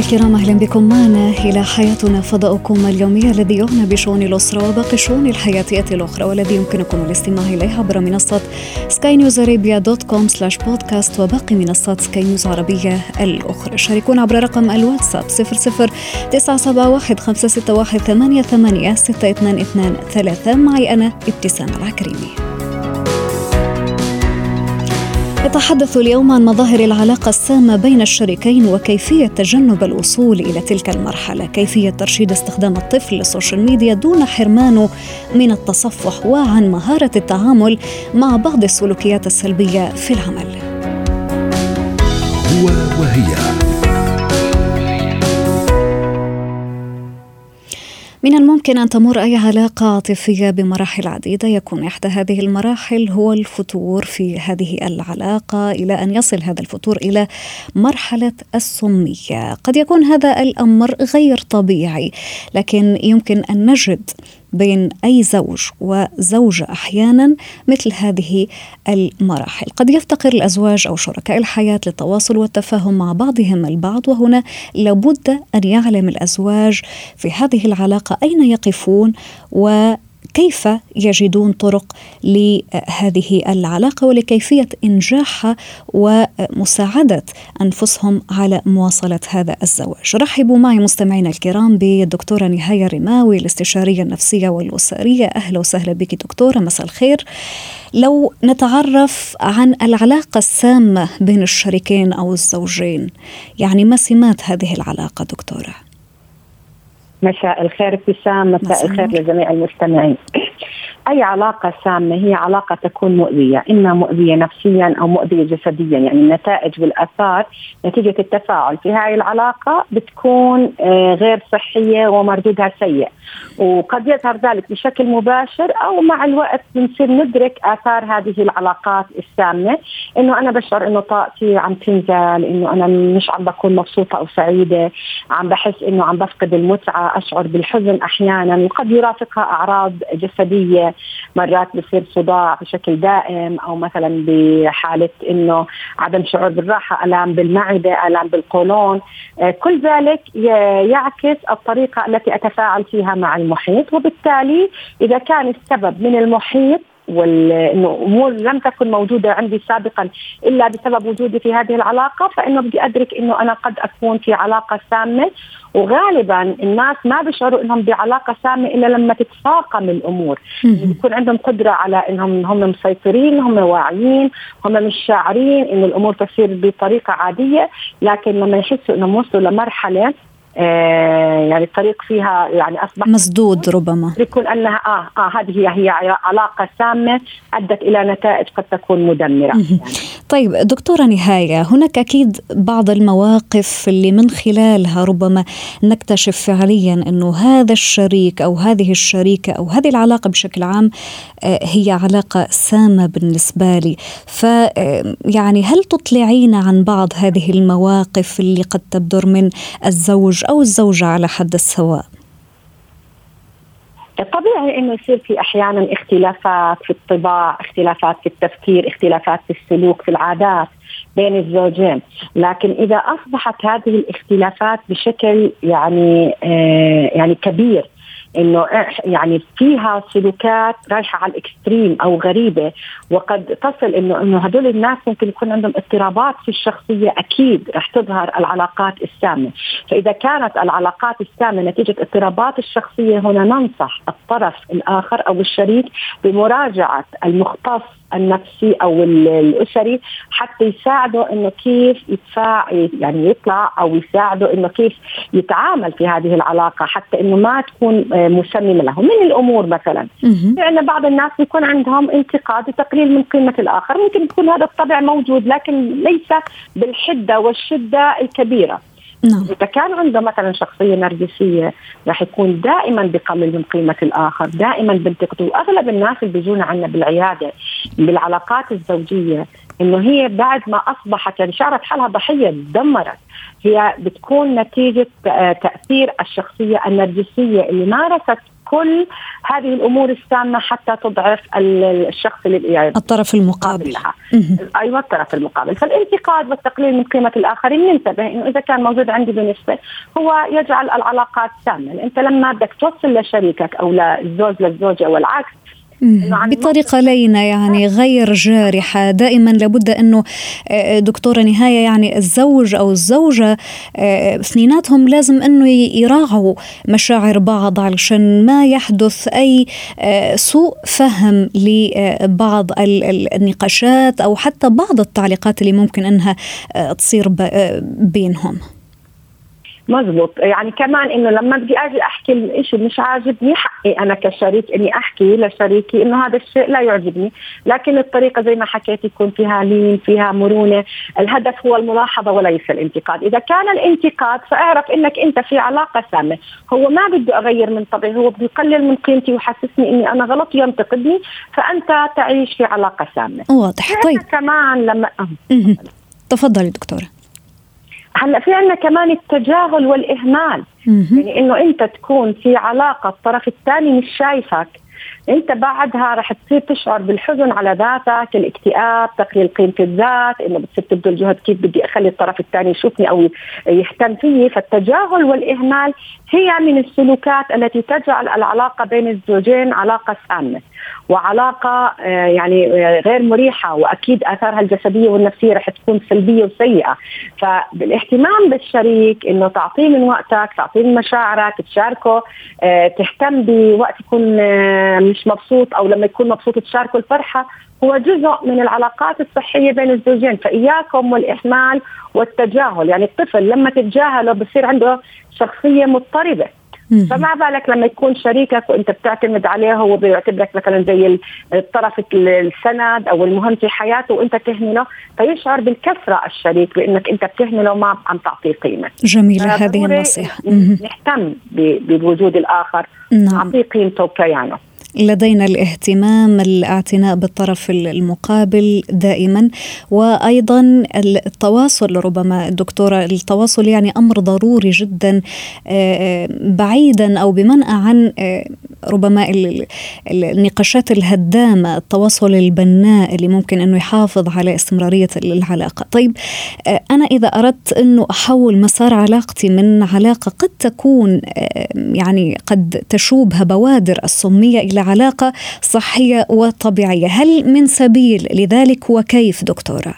الكرام أهلا بكم معنا إلى حياتنا فضاؤكم اليومي الذي يعنى بشؤون الأسرة وباقي الشؤون الحياتيه الأخرى والذي يمكنكم الاستماع اليه عبر منصة Sky News Arabia dot com slash podcast وباقي منصات سكاي نيوز عربية الأخرى. شاركونا عبر رقم الواتساب 00 971 561 88 6223 معي أنا ابتسام العكريمي. نتحدث اليوم عن مظاهر العلاقة السامة بين الشريكين وكيفية تجنب الوصول إلى تلك المرحلة، كيفية ترشيد استخدام الطفل لل social media دون حرمانه من التصفح وعن مهارة التعامل مع بعض السلوكيات السلبية في العمل. هو وهي من الممكن أن تمر أي علاقة عاطفية بمراحل عديدة يكون إحدى هذه المراحل هو الفتور في هذه العلاقة إلى أن يصل هذا الفتور إلى مرحلة السمية. قد يكون هذا الأمر غير طبيعي لكن يمكن أن نجد بين أي زوج وزوجة أحيانا مثل هذه المراحل. قد يفتقر الأزواج أو شركاء الحياة للتواصل والتفاهم مع بعضهم البعض وهنا لابد أن يعلم الأزواج في هذه العلاقة أين يقفون و كيف يجدون طرق لهذه العلاقة ولكيفية انجاحها ومساعدة أنفسهم على مواصلة هذا الزواج. رحبوا معي مستمعينا الكرام بالدكتورة نهاية رماوي الاستشارية النفسية والأسرية، أهلا وسهلا بك دكتورة مساء الخير. لو نتعرف عن العلاقة السامة بين الشريكين أو الزوجين، يعني ما سمات هذه العلاقة دكتورة؟ مساء الخير ابتسام مساء الخير لجميع المستمعين. أي علاقة سامة هي علاقة تكون مؤذية إما مؤذية نفسيا أو مؤذية جسديا يعني النتائج والآثار نتيجة التفاعل. في هذه العلاقة بتكون آه، غير صحية ومردودها سيء. وقد يظهر ذلك بشكل مباشر أو مع الوقت بنصير ندرك آثار هذه العلاقات السامة. إنه أنا بشعر إنه طاقتي عم تنزل إنه أنا مش عم بكون مبسوطة أو سعيدة. عم بحس إنه عم بفقد المتعة أشعر بالحزن أحيانا. وقد يرافقها أعراض جسدية مرات بصير صداع بشكل دائم أو مثلا بحالة إنه عدم شعور بالراحة ألام بالمعدة ألام بالقولون. آه، كل ذلك يعكس الطريقة التي أتفاعل فيها مع المحيط. وبالتالي إذا كان السبب من المحيط وانه أمور لم تكن موجودة عندي سابقا إلا بسبب وجودي في هذه العلاقة فإنه بدي أدرك إنه أنا قد أكون في علاقة سامة. وغالبا الناس ما بيشعروا إنهم بعلاقة سامة إلا لما تتفاقم الأمور. يكون عندهم قدرة على إنهم هم مسيطرين هم واعيين هم مش شاعرين إنه الأمور تصير بطريقة عادية. لكن لما يحسوا إنهم وصلوا لمرحلة يعني الطريق فيها يعني أصبح مسدود ربما. يكون انها آه آه هذه هي هي علاقة سامة أدت إلى نتائج قد تكون مدمرة. يعني. طيب دكتورة نهاية هناك أكيد بعض المواقف اللي من خلالها ربما نكتشف فعليا إنه هذا الشريك أو هذه الشريكة أو هذه العلاقة بشكل عام آه، هي علاقة سامة بالنسبة لي. ف آه، يعني هل تطلعين عن بعض هذه المواقف اللي قد تبدر من الزوج أو الزوجة على حد السواء؟ طبيعي إنه يصير في أحيانا اختلافات في الطباع، اختلافات في التفكير، اختلافات في السلوك، في العادات بين الزوجين، لكن إذا أصبحت هذه الاختلافات بشكل يعني آه يعني كبير إنه يعني فيها سلوكات رايحة على الإكستريم أو غريبة وقد تصل انه إنه هدول الناس ممكن يكون عندهم اضطرابات في الشخصية أكيد رح تظهر العلاقات السامة، فإذا كانت العلاقات السامة نتيجة اضطرابات الشخصية هنا ننصح الطرف الآخر أو الشريك بمراجعة المختص النفسي أو الأسري حتى يساعده إنه كيف يدفع يعني يطلع أو يساعده إنه كيف يتعامل في هذه العلاقة حتى إنه ما تكون آه، مسممة له. من الأمور مثلا. يعني بعض الناس بيكون عندهم انتقاد وتقليل من قيمة الآخر. ممكن يكون هذا الطبع موجود لكن ليس بالحدة والشدة الكبيرة. نعم. إذا كان عنده مثلا شخصية نرجسية راح يكون دائما بقلل من قيمة الآخر دائما بنتقده وأغلب الناس اللي بيجونا عنا بالعيادة بالعلاقات الزوجية إنه هي بعد ما أصبحت يعني شعرت حالها ضحية تدمرت هي بتكون نتيجة تأثير الشخصية النرجسية اللي مارست كل هذه الأمور السامة حتى تضعف الشخص اللي يعني الطرف المقابل. أيوه الطرف المقابل. فالانتقاد والتقليل من قيمة الآخرين ننتبه إنه إذا كان موجود عندي بنسبه هو يجعل العلاقات سامة. أنت لما بدك توصل لشريكك أو للزوج للزوجة والعكس بطريقة لينة يعني غير جارحة. دائما لابد أنه آه، دكتورة نهاية يعني الزوج أو الزوجة آه، اثنيناتهم لازم أنه يراعوا مشاعر بعض علشان ما يحدث أي آه، سوء فهم لبعض النقاشات أو حتى بعض التعليقات اللي ممكن أنها تصير بينهم. مزبوط. يعني كمان إنه لما بدي أجي أحكي الشيء مش عاجبني حقي أنا كشريك إني أحكي لشريكي إنه هذا الشيء لا يعجبني. لكن الطريقة زي ما حكيت يكون فيها لين فيها مرونة. الهدف هو الملاحظة وليس الانتقاد. إذا كان الانتقاد فاعرف إنك أنت في علاقة سامة. هو ما بده أغير من طبعي هو بده يقلل من قيمتي ويحسسني إني أنا غلط ينتقدني فأنت تعيش في علاقة سامة. واضح. طيب. كمان لما تفضلي دكتورة. هلا في عندنا كمان التجاهل والإهمال. يعني إنه أنت تكون في علاقة الطرف الثاني مش شايفك. انت بعدها رح تصير تشعر بالحزن على ذاتك الاكتئاب تقليل قيمة الذات إنه بتصير تبذل جهد كيف بدي أخلي الطرف الثاني يشوفني أو يهتم فيي فالتجاهل والإهمال هي من السلوكات التي تجعل العلاقة بين الزوجين علاقة سامه وعلاقة آه، يعني آه، غير مريحة. وأكيد آثارها الجسدية والنفسية رح تكون سلبية وسيئة. فبالاهتمام بالشريك إنه تعطيه من وقتك تعطيه من مشاعرك تشاركه آه، تهتم بوقت يكون مش مبسوط أو لما يكون مبسوط تشاركه الفرحة هو جزء من العلاقات الصحية بين الزوجين فإياكم والإهمال والتجاهل يعني الطفل لما تتجاهله بصير عنده شخصية مضطربة فما بالك لما يكون شريكك وأنت بتعتمد عليه هو بيعتبرك مثلا زي الطرف السند أو المهم في حياته وأنت تهمله فيشعر بالكثره الشريك بانك أنت بتهمله وما عم تعطيه قيمة. جميله هذه النصيحة. نهتم بوجود الآخر نعم. نعطيه قيمته وكيانه. لدينا الاهتمام الاعتناء بالطرف المقابل دائما. وأيضا التواصل ربما دكتورة التواصل يعني أمر ضروري جدا آه، بعيدا أو بمنأى عن آه، ربما النقاشات الهدامة التواصل البناء اللي ممكن أنه يحافظ على استمرارية العلاقة. طيب آه، أنا إذا أردت أنه أحول مسار علاقتي من علاقة قد تكون يعني قد تشوبها بوادر السمية إلى علاقه صحية وطبيعية هل من سبيل لذلك وكيف دكتورة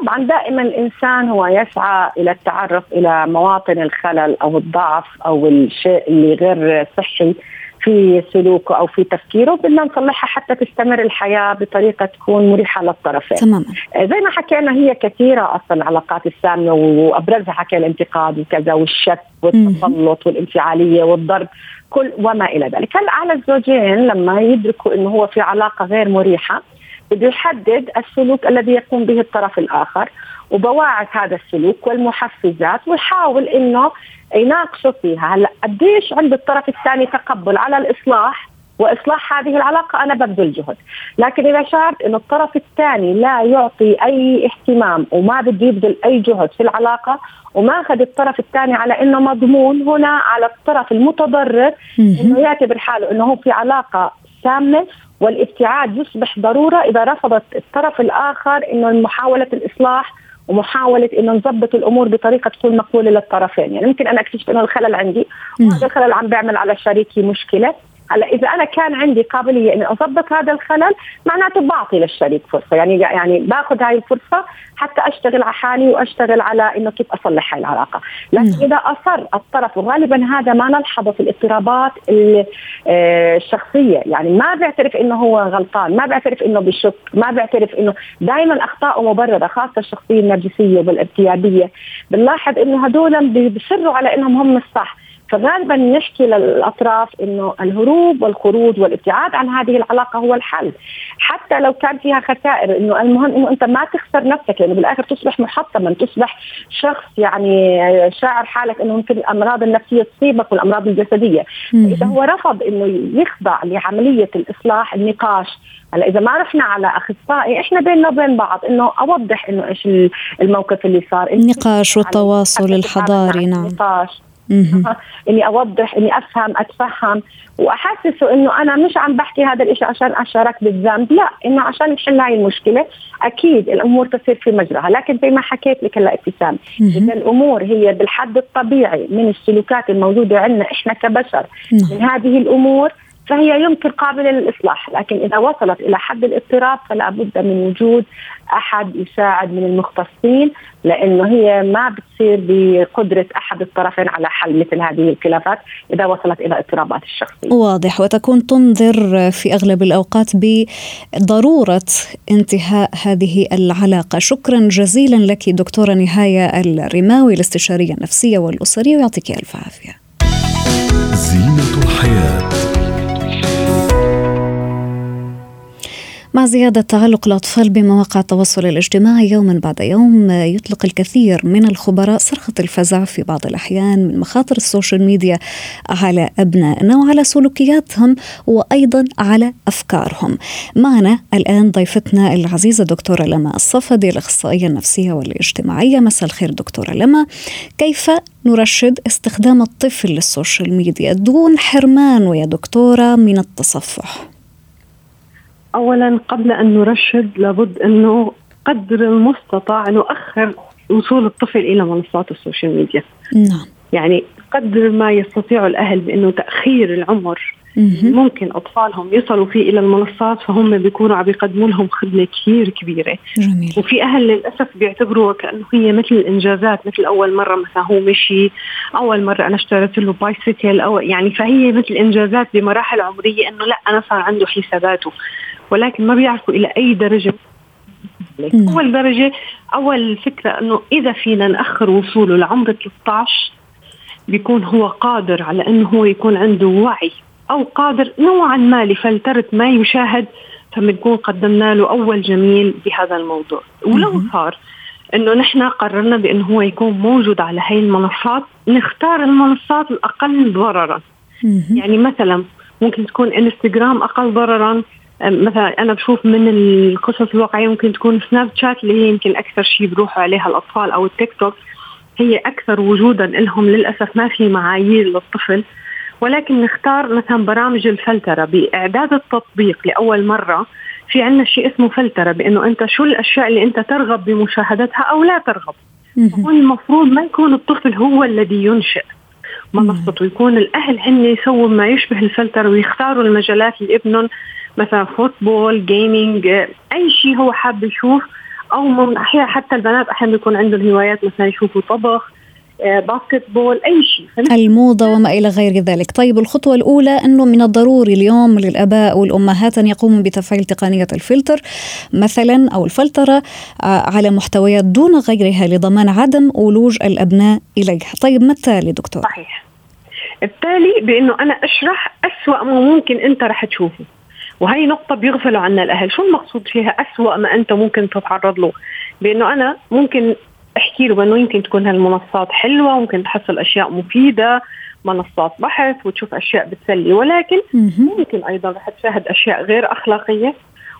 طبعا دائما الإنسان هو يسعى إلى التعرف إلى مواطن الخلل أو الضعف أو الشيء اللي غير صحي في سلوكه أو في تفكيره بدنا نصلحها حتى تستمر الحياة بطريقة تكون مريحة للطرفين. تماما. زي ما حكينا هي كثيرة أصلا العلاقات السامة وأبرزها حكي الانتقاد وكذا والشك والتسلط والانفعالية والضرب كل وما إلى ذلك، هلا على الزوجين لما يدركوا إنه هو في علاقة غير مريحة بده يحدد السلوك الذي يقوم به الطرف الآخر وبواعث هذا السلوك والمحفزات ويحاول إنه يناقشوا فيها. هلأ قديش عند الطرف الثاني تقبل على الإصلاح؟ وإصلاح هذه العلاقة أنا ببذل جهد، لكن إذا شعرت إنه الطرف الثاني لا يعطي أي اهتمام وما بده يبذل أي جهد في العلاقة وما اخذ الطرف الثاني على إنه مضمون هنا على الطرف المتضرر إنه يعتبر حاله إنه هو في علاقة سامة والابتعاد يصبح ضرورة إذا رفضت الطرف الآخر إنه محاولة الإصلاح ومحاولة إنه نظبط الأمور بطريقة تكون مقبولة للطرفين، يعني ممكن أنا اكتشف إنه الخلل عندي وهذا الخلل عم بيعمل على شريكي مشكلة، هلا إذا أنا كان عندي قابلية إني أضبط هذا الخلل معناته بعطي للشريك فرصة. يعني يعني باخذ هاي الفرصة حتى أشتغل على حالي وأشتغل على إنه كيف أصلح هاي العلاقة، لكن إذا أصر الطرف وغالبا هذا ما نلحظه في الاضطرابات آه، الشخصية، يعني ما بيعترف إنه هو غلطان، ما بيعترف إنه بشك، ما بيعترف إنه دائما اخطائه مبررة خاصة الشخصية النرجسية والارتيابية، بنلاحظ إنه هدول بيصروا على إنهم هم الصح، فغالبا نحكي للأطراف إنه الهروب والخروج والابتعاد عن هذه العلاقة هو الحل. حتى لو كان فيها خسائر إنه المهم إنه أنت ما تخسر نفسك لأنه بالآخر تصبح محطما تصبح شخص يعني شاعر حالك إنه ممكن الأمراض النفسية تصيبك والأمراض الجسدية. إذا هو رفض إنه يخضع لعملية الإصلاح النقاش هلا إذا ما رحنا على أخصائي إحنا بيننا وبين بعض إنه أوضح إنه إيش الموقف اللي صار. النقاش والتواصل الحضاري نعم. النقاش. إني أوضح إني أفهم أتفهم. وأحسسه إنه أنا مش عم بحكي هذا الشيء عشان أشارك بالذنب. لا إنه عشان نحل هاي المشكلة. أكيد الأمور تصير في مجراها لكن زي ما حكيت لك هلا ابتسام إذا الأمور هي بالحد الطبيعي من السلوكات الموجودة عندنا إحنا كبشر نعم. من هذه الأمور فهي يمكن قابلة للإصلاح لكن إذا وصلت إلى حد الاضطراب فلا بد من وجود أحد يساعد من المختصين لأنه هي ما بتصير بقدرة أحد الطرفين على حل مثل هذه الخلافات إذا وصلت إلى اضطرابات الشخصية. واضح. وتكون تنذر في أغلب الأوقات بضرورة انتهاء هذه العلاقة. شكرا جزيلا لك دكتورة نهاية الرماوي الاستشارية النفسية والأسرية ويعطيك ألف عافية. زينة الحياة. مع زيادة تعلق الأطفال بمواقع التواصل الاجتماعي يوما بعد يوم يطلق الكثير من الخبراء صرخة الفزع في بعض الأحيان من مخاطر السوشيال ميديا على أبنائنا وعلى سلوكياتهم وأيضا على أفكارهم. معنا الآن ضيفتنا العزيزة دكتورة لما الصفدي الأخصائية النفسية والاجتماعية. مساء الخير دكتورة لما كيف نرشد استخدام الطفل للسوشيال ميديا دون حرمانه يا دكتورة من التصفح؟ اولا قبل أن نرشد لابد انه قدر المستطاع نؤخر وصول الطفل إلى منصات ال social media. نعم. يعني قدر ما يستطيع الأهل بأنه تأخير العمر ممكن أطفالهم يصلوا فيه إلى المنصات فهم بيكونوا عم يقدموا لهم خدمة كثير كبيرة جميل. وفي أهل للأسف بيعتبروها كأنه هي مثل الإنجازات مثل أول مرة مثلا هو مشي أول مرة أنا اشتريت له bicycle أو يعني فهي مثل إنجازات بمراحل عمرية إنه لا أنا صار عنده حساباته ولكن ما بيعرفوا إلى أي درجة. أول درجة أول فكرة إنه إذا فينا نأخر وصوله لعمر 13 بيكون هو قادر على إنه هو يكون عنده وعي أو قادر نوعا ما لفلترة ما يشاهد فبنكون قدمنا له أول جميل بهذا الموضوع. ولو صار إنه نحن قررنا بإنه هو يكون موجود على هاي المنصات نختار المنصات الأقل ضررا. يعني مثلا ممكن تكون إنستغرام أقل ضررا مثلا أنا بشوف من القصص الواقعية ممكن تكون سناب شات اللي هي يمكن أكثر شيء بروحوا عليها الأطفال أو التيك توك هي أكثر وجودا لهم للأسف ما في معايير للطفل. ولكن نختار مثلا برامج الفلترة بإعداد التطبيق لأول مرة. في عندنا شيء اسمه فلترة بإنه أنت شو الأشياء اللي أنت ترغب بمشاهدتها أو لا ترغب. هون المفروض ما يكون الطفل هو الذي ينشئ منصته يكون الأهل هن يسووا ما يشبه الفلتر ويختاروا المجالات اللي ابنهم مثلا football gaming أي شيء هو حاب يشوف أو أحيانا حتى البنات أحيانا بيكون عندهم هوايات مثلا يشوفوا طبخ basketball أي شيء الموضة وما إلى غير ذلك. طيب الخطوة الأولى أنه من الضروري اليوم للآباء والأمهات أن يقوموا بتفعيل تقنية الفلتر مثلا أو الفلترة آه، على محتويات دون غيرها لضمان عدم ولوج الأبناء إليها. طيب ما التالي دكتور؟ صحيح. التالي بأنه أنا أشرح أسوأ ما ممكن أنت رح تشوفه. وهي نقطة بيغفلوا عنها الأهل. شو المقصود فيها؟ أسوأ ما أنت ممكن تتعرض له. بأنه أنا ممكن أحكي له بانه يمكن تكون هالمنصات حلوة ممكن تحصل أشياء مفيدة منصات بحث وتشوف أشياء بتسلي. ولكن ممكن أيضا رح تشاهد أشياء غير أخلاقية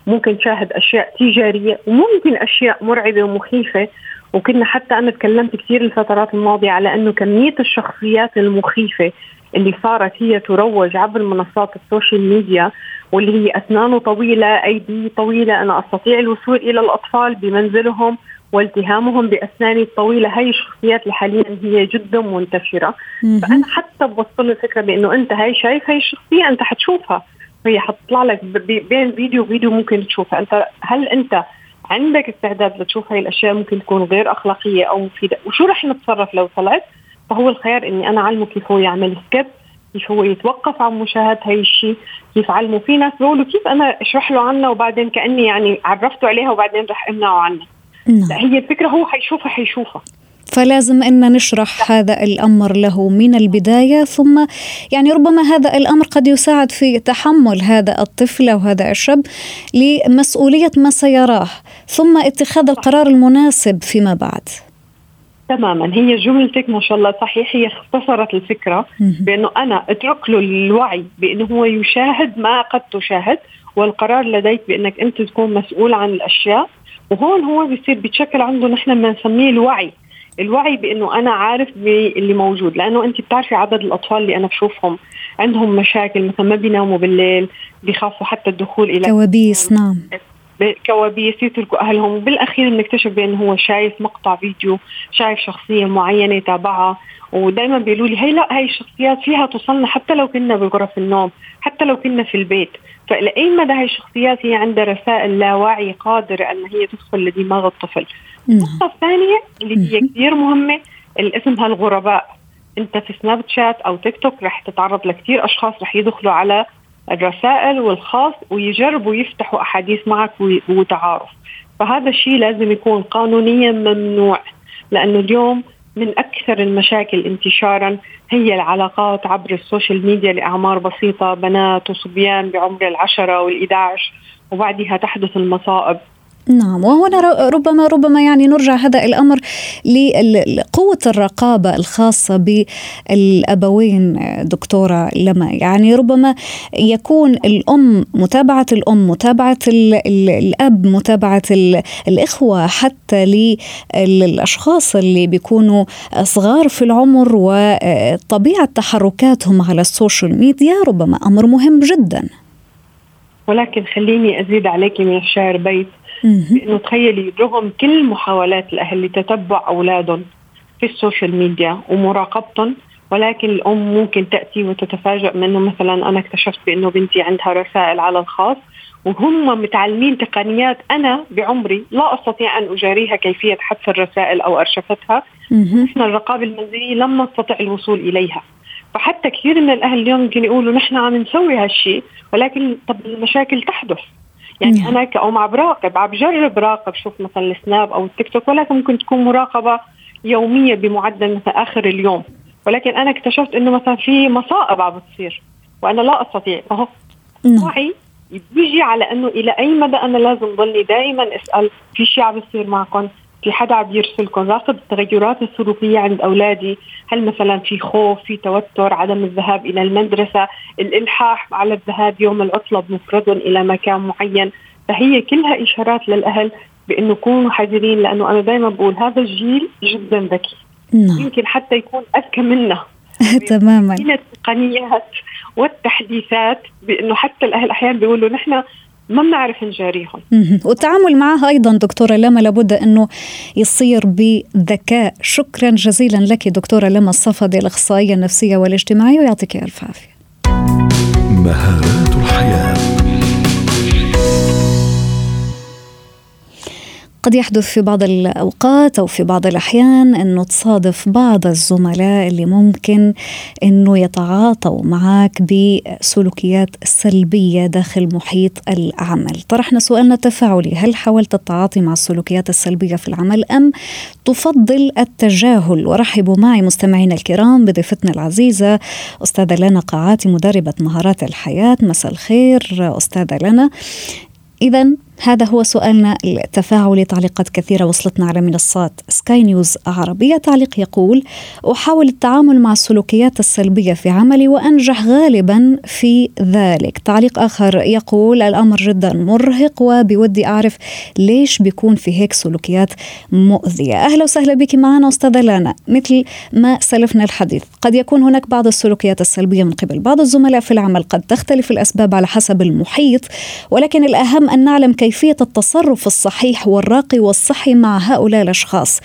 ممكن تشاهد أشياء تجارية وممكن أشياء مرعبة ومخيفة. وكنا حتى أنا تكلمت كثير الفترات الماضية على إنه كمية الشخصيات المخيفة اللي صارت هي تروج عبر منصات ال social media واللي هي أسنانه طويلة أيدي طويلة أنا أستطيع الوصول إلى الأطفال بمنزلهم والتهامهم بأسناني الطويلة. هي الشخصيات اللي حاليا هي جدا منتشرة. فأنا حتى بوصل الفكرة بأنه أنت هاي شايف هاي الشخصية أنت حتشوفها. هي حتطلع لك بين فيديو وفيديو ممكن تشوفها. أنت هل أنت عندك استعداد لتشوف هاي الأشياء؟ ممكن تكون غير أخلاقية أو مفيدة. وشو رح نتصرف لو طلعت؟ فهو الخيار إني أنا أعلمه كيف هو يعمل سكيب كيف هو يتوقف عن مشاهدة هاي الشيء كيف علمه في ناس بيقولوا كيف أنا أشرح له عنها وبعدين كأني يعني عرفته عليها وبعدين رح أمنعه عنها نعم. لا هي الفكرة هو حيشوفها حيشوفها فلازم إن نشرح هذا الأمر له من البداية ثم يعني ربما هذا الأمر قد يساعد في تحمل هذا الطفل أو هذا الشاب لمسؤولية ما سيراه ثم اتخاذ القرار المناسب فيما بعد. تماما. هي جملتك ما شاء الله صحيح هي اختصرت الفكرة بأنه أنا أترك له الوعي بأنه هو يشاهد ما قد تشاهد والقرار لديك بأنك أنت تكون مسؤول عن الأشياء. وهون هو بيصير بتشكل عنده نحن بنسميه الوعي. الوعي بأنه أنا عارف باللي موجود. لأنه أنت بتعرفي عدد الأطفال اللي أنا بشوفهم. عندهم مشاكل مثلا ما بيناموا بالليل بيخافوا حتى الدخول إلى كوابيس نعم. كوابيس يتركوا أهلهم. وبالاخير بنكتشف بأنه هو شايف مقطع فيديو شايف شخصية معينة يتابعها ودائما بيقولوا لي هي لا هي الشخصيات فيها توصلنا حتى لو كنا بغرف النوم حتى لو كنا في البيت. فلأي مدى هي الشخصيات هي عندها رسائل لا وعي قادرة أن هي تدخل لدماغ الطفل. النقطة الثانية اللي هي كثير مهمة اللي اسمها الغرباء انت في Snapchat أو تيك توك رح تتعرض لكثير أشخاص رح يدخلوا على الرسائل والخاص ويجربوا يفتحوا أحاديث معك وتعارف. فهذا الشيء لازم يكون قانونيا ممنوع لأنه اليوم من أكثر المشاكل انتشارا هي العلاقات عبر السوشيال ميديا لأعمار بسيطة بنات وصبيان بعمر العشرة والإداعش وبعدها تحدث المصائب. نعم وهنا ربما ربما يعني نرجع هذا الأمر لقوة الرقابة الخاصة بالأبوين دكتورة لما. يعني ربما يكون الأم متابعة الأم متابعة الأب متابعة الإخوة حتى للأشخاص اللي بيكونوا صغار في العمر وطبيعة تحركاتهم على ال social media ربما أمر مهم جدا. ولكن خليني أزيد عليك من الشعر بيت. بأنه تخيلي رغم كل محاولات الأهل لتتبع أولادهم في ال social media ومراقبتهم ولكن الأم ممكن تأتي وتتفاجئ منه مثلا أنا اكتشفت بأنه بنتي عندها رسائل على الخاص وهم متعلمين تقنيات أنا بعمري لا أستطيع أن أجاريها كيفية حذف الرسائل أو أرشفتها. نحن الرقابة المنزلية لم نستطع الوصول إليها. فحتى كثير من الأهل اليوم يمكن يقولوا نحن عم نسوي هالشيء ولكن طب المشاكل تحدث. يعني نعم. أنا كأم عم براقب عم بجرب راقب شوف مثلا السناب أو التيك توك ولكن ممكن تكون مراقبة يومية بمعدل مثلا آخر اليوم ولكن أنا اكتشفت إنه مثلا في مصائب عم بتصير وأنا لا أستطيع فهو نعم. وعي بيجي على إنه إلى أي مدى أنا لازم ضلني دائما أسأل في شيء عم بيصير معكم في حدا عم يرسلكم راقب التغيرات السلوكية عند أولادي؟ هل مثلا في خوف في توتر عدم الذهاب إلى المدرسة الإلحاح على الذهاب يوم العطلة بمفردهم إلى مكان معين؟ فهي كلها إشارات للأهل بانه كونوا حذرين لأنه أنا دائما بقول هذا الجيل جدا ذكي. نعم. يمكن حتى يكون أذكى منا. تماما. من التقنيات والتحديثات بأنه حتى الأهل أحيانا بيقولوا نحن ما بنعرف نجاريهم. والتعامل معها أيضا دكتورة لما لابد أنه يصير بذكاء. شكرا جزيلا لك دكتورة لما الصفدي الأخصائية النفسية والاجتماعية ويعطيك ألف عافية. مهارات الحياة. قد يحدث في بعض الأوقات أو في بعض الأحيان أنه تصادف بعض الزملاء اللي ممكن أنه يتعاطوا معك بسلوكيات سلبية داخل محيط العمل. طرحنا سؤالنا التفاعلي. هل حاولت التعاطي مع السلوكيات السلبية في العمل أم تفضل التجاهل؟ ورحبوا معي مستمعينا الكرام بضيفتنا العزيزة أستاذة لنا قاعاتي مدربة مهارات الحياة. مساء الخير أستاذة لنا. إذا هذا هو سؤالنا التفاعلي تعليقات كثيرة وصلتنا على منصات سكاي نيوز عربية. تعليق يقول أحاول التعامل مع السلوكيات السلبية في عملي وأنجح غالبا في ذلك. تعليق آخر يقول الأمر جدا مرهق وبودي أعرف ليش بيكون في هيك سلوكيات مؤذية. أهلا وسهلا بك معنا أستاذة لانا مثل ما سلفنا الحديث قد يكون هناك بعض السلوكيات السلبية من قبل. بعض الزملاء في العمل قد تختلف الأسباب على حسب المحيط ولكن الأهم أن نعلم كيف كيفية التصرف الصحيح والراقي والصحي مع هؤلاء الأشخاص؟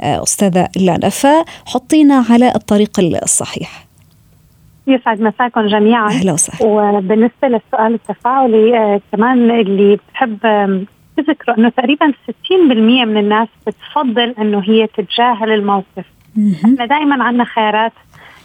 آه، أستاذة لانا فحطينا على الطريق الصحيح. يسعد مساكم جميعا. أهلا وسهلا. وبالنسبة للسؤال التفاعلي آه كمان اللي بحب تذكروا إنه تقريبا 60% من الناس بتفضل إنه هي تتجاهل الموقف. إحنا دائما عندنا خيارات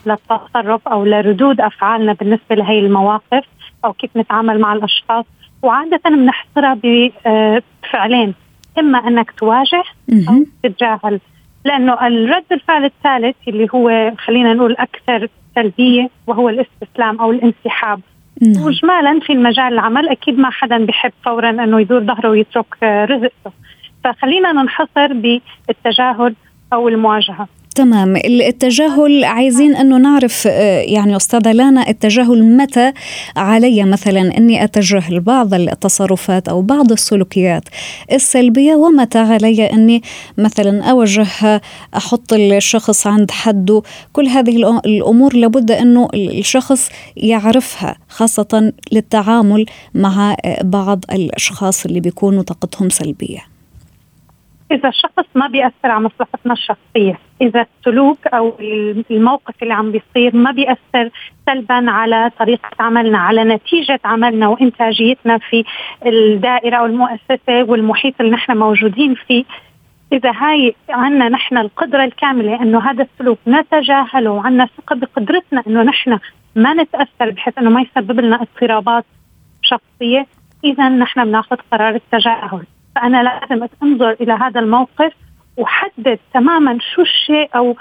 للتصرف أو لردود أفعالنا بالنسبة لهي المواقف أو كيف نتعامل مع الأشخاص. وعادة بنحصرها بفعلين إما أنك تواجه أو تتجاهل. لأنه الرد الفعل الثالث اللي هو خلينا نقول أكثر سلبية وهو الاستسلام أو الانسحاب. نعم. واجمالا في المجال العمل أكيد ما حدا بحب فورا إنه يدور ظهره ويترك رزقه. فخلينا ننحصر بالتجاهل أو المواجهة. تمام. التجاهل عايزين أنه نعرف آه، يعني أستاذة لانا التجاهل متى علي مثلا إني أتجاهل بعض التصرفات أو بعض السلوكيات السلبية؟ ومتى علي إني مثلا اوجهها أحط الشخص عند حده؟ كل هذه الأمور لابد أنه الشخص يعرفها خاصة للتعامل مع آه، بعض الأشخاص اللي بيكونوا طاقتهم سلبية. إذا الشخص ما بيأثر على مصلحتنا الشخصية إذا السلوك أو الموقف اللي عم بيصير ما بيأثر سلبا على طريقة عملنا على نتيجة عملنا وإنتاجيتنا في الدائرة أو المؤسسه والمحيط اللي نحن موجودين فيه. إذا هاي عنا نحن القدرة الكاملة إنه هذا السلوك نتجاهله وعنا ثقة بقدرتنا إنه نحن ما نتأثر بحيث إنه ما يسبب لنا اضطرابات شخصية اذا نحن بناخذ قرار التجاهل. فأنا لازم أنظر إلى هذا الموقف وحدد تماما شو الشيء أو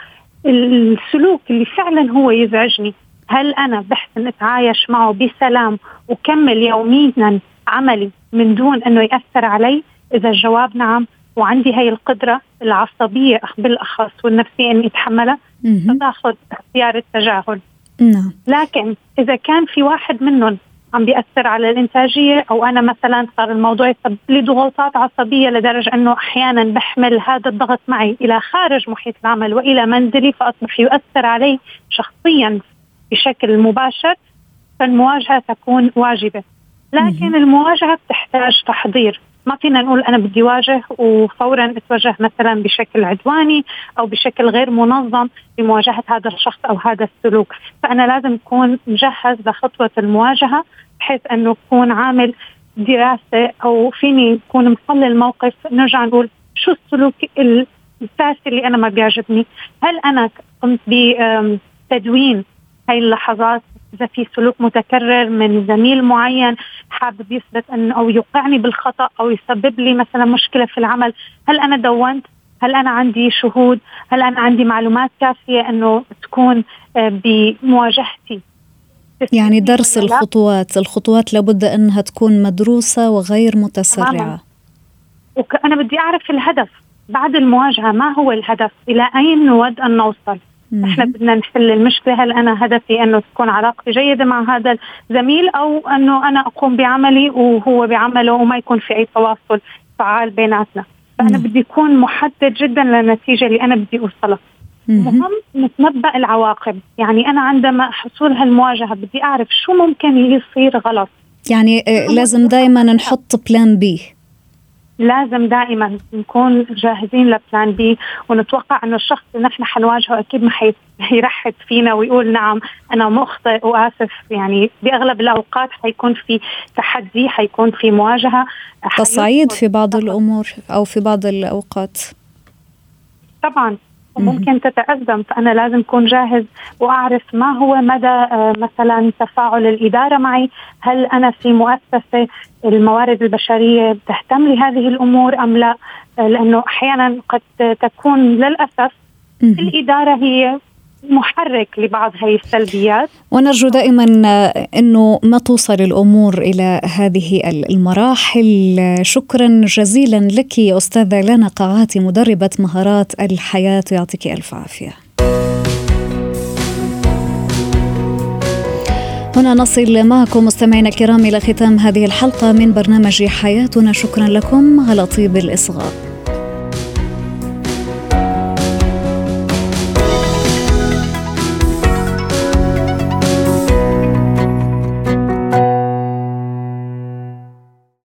السلوك اللي فعلا هو يزعجني. هل أنا بحسن أتعايش معه بسلام وكمل يوميا عملي من دون أنه يأثر علي؟ إذا الجواب نعم وعندي هي القدرة العصبية بالأخص والنفسية أني أتحملها فتاخذ اختيار التجاهل. نعم. لكن إذا كان في واحد منهم عم بيأثر على الإنتاجية أو أنا مثلا صار الموضوع يسبب لي ضغوطات عصبية لدرجة أنه أحيانا بحمل هذا الضغط معي إلى خارج محيط العمل وإلى منزلي فأصبح يؤثر علي شخصيا بشكل مباشر فالمواجهة تكون واجبة. لكن المواجهة بتحتاج تحضير. ما فينا نقول أنا بدي واجه وفورا أتوجه مثلا بشكل عدواني أو بشكل غير منظم لمواجهه هذا الشخص أو هذا السلوك، فأنا لازم أكون مجهز لخطوة المواجهة بحيث أنه أكون عامل دراسة أو فيني أكون مصلي الموقف نرجع نقول شو السلوك الأساسي اللي أنا ما بيعجبني؟ هل أنا قمت بتدوين هاي اللحظات إذا في سلوك متكرر من زميل معين حابب يثبت انه أو يوقعني بالخطأ أو يسبب لي مثلا مشكلة في العمل هل أنا دونت؟ هل أنا عندي شهود؟ هل أنا عندي معلومات كافية أنه تكون آه، بمواجهتي؟ يعني درس الخطوات الخطوات لابد أنها تكون مدروسة وغير متسرعة. وأنا بدي أعرف الهدف. بعد المواجهة ما هو الهدف؟ إلى أين نود أن نوصل؟ إحنا بدنا نحل المشكلة. هل أنا هدفي أنه تكون علاقتي جيدة مع هذا الزميل أو أنه أنا أقوم بعملي وهو بعمله وما يكون في أي تواصل فعال بيناتنا؟ فأنا بدي اكون محدد جدا للنتيجة اللي أنا بدي أوصلها. مهم. نتنبأ العواقب. يعني أنا عندما حصول هالمواجهة بدي أعرف شو ممكن يصير غلط. يعني آه، لازم دائما نحط plan B لازم دائما نكون جاهزين ل plan B ونتوقع إنه الشخص اللي نحن حنواجهه أكيد ما حيرحب فينا ويقول نعم أنا مخطئ وآسف. يعني بأغلب الأوقات حيكون في تحدي حيكون في مواجهة. تصعيد في بعض الأمور أو في بعض الأوقات. طبعا. وممكن تتأزم فأنا لازم أكون جاهز وأعرف ما هو مدى آه، مثلا تفاعل الإدارة معي. هل أنا في مؤسسة الموارد البشرية بتهتم لهذه الأمور أم لا؟ آه، لأنه أحيانا قد تكون للأسف الإدارة هي محرك لبعض هذه السلبيات. ونرجو دائما إنه ما توصل الأمور إلى هذه المراحل. شكرا جزيلا لك أستاذة لنا قاعاتي مدربة مهارات الحياة. يعطيك ألف عافية. هنا نصل معكم مستمعينا الكرام إلى ختام هذه الحلقة من برنامج حياتنا. شكرا لكم على طيب الإصغاء.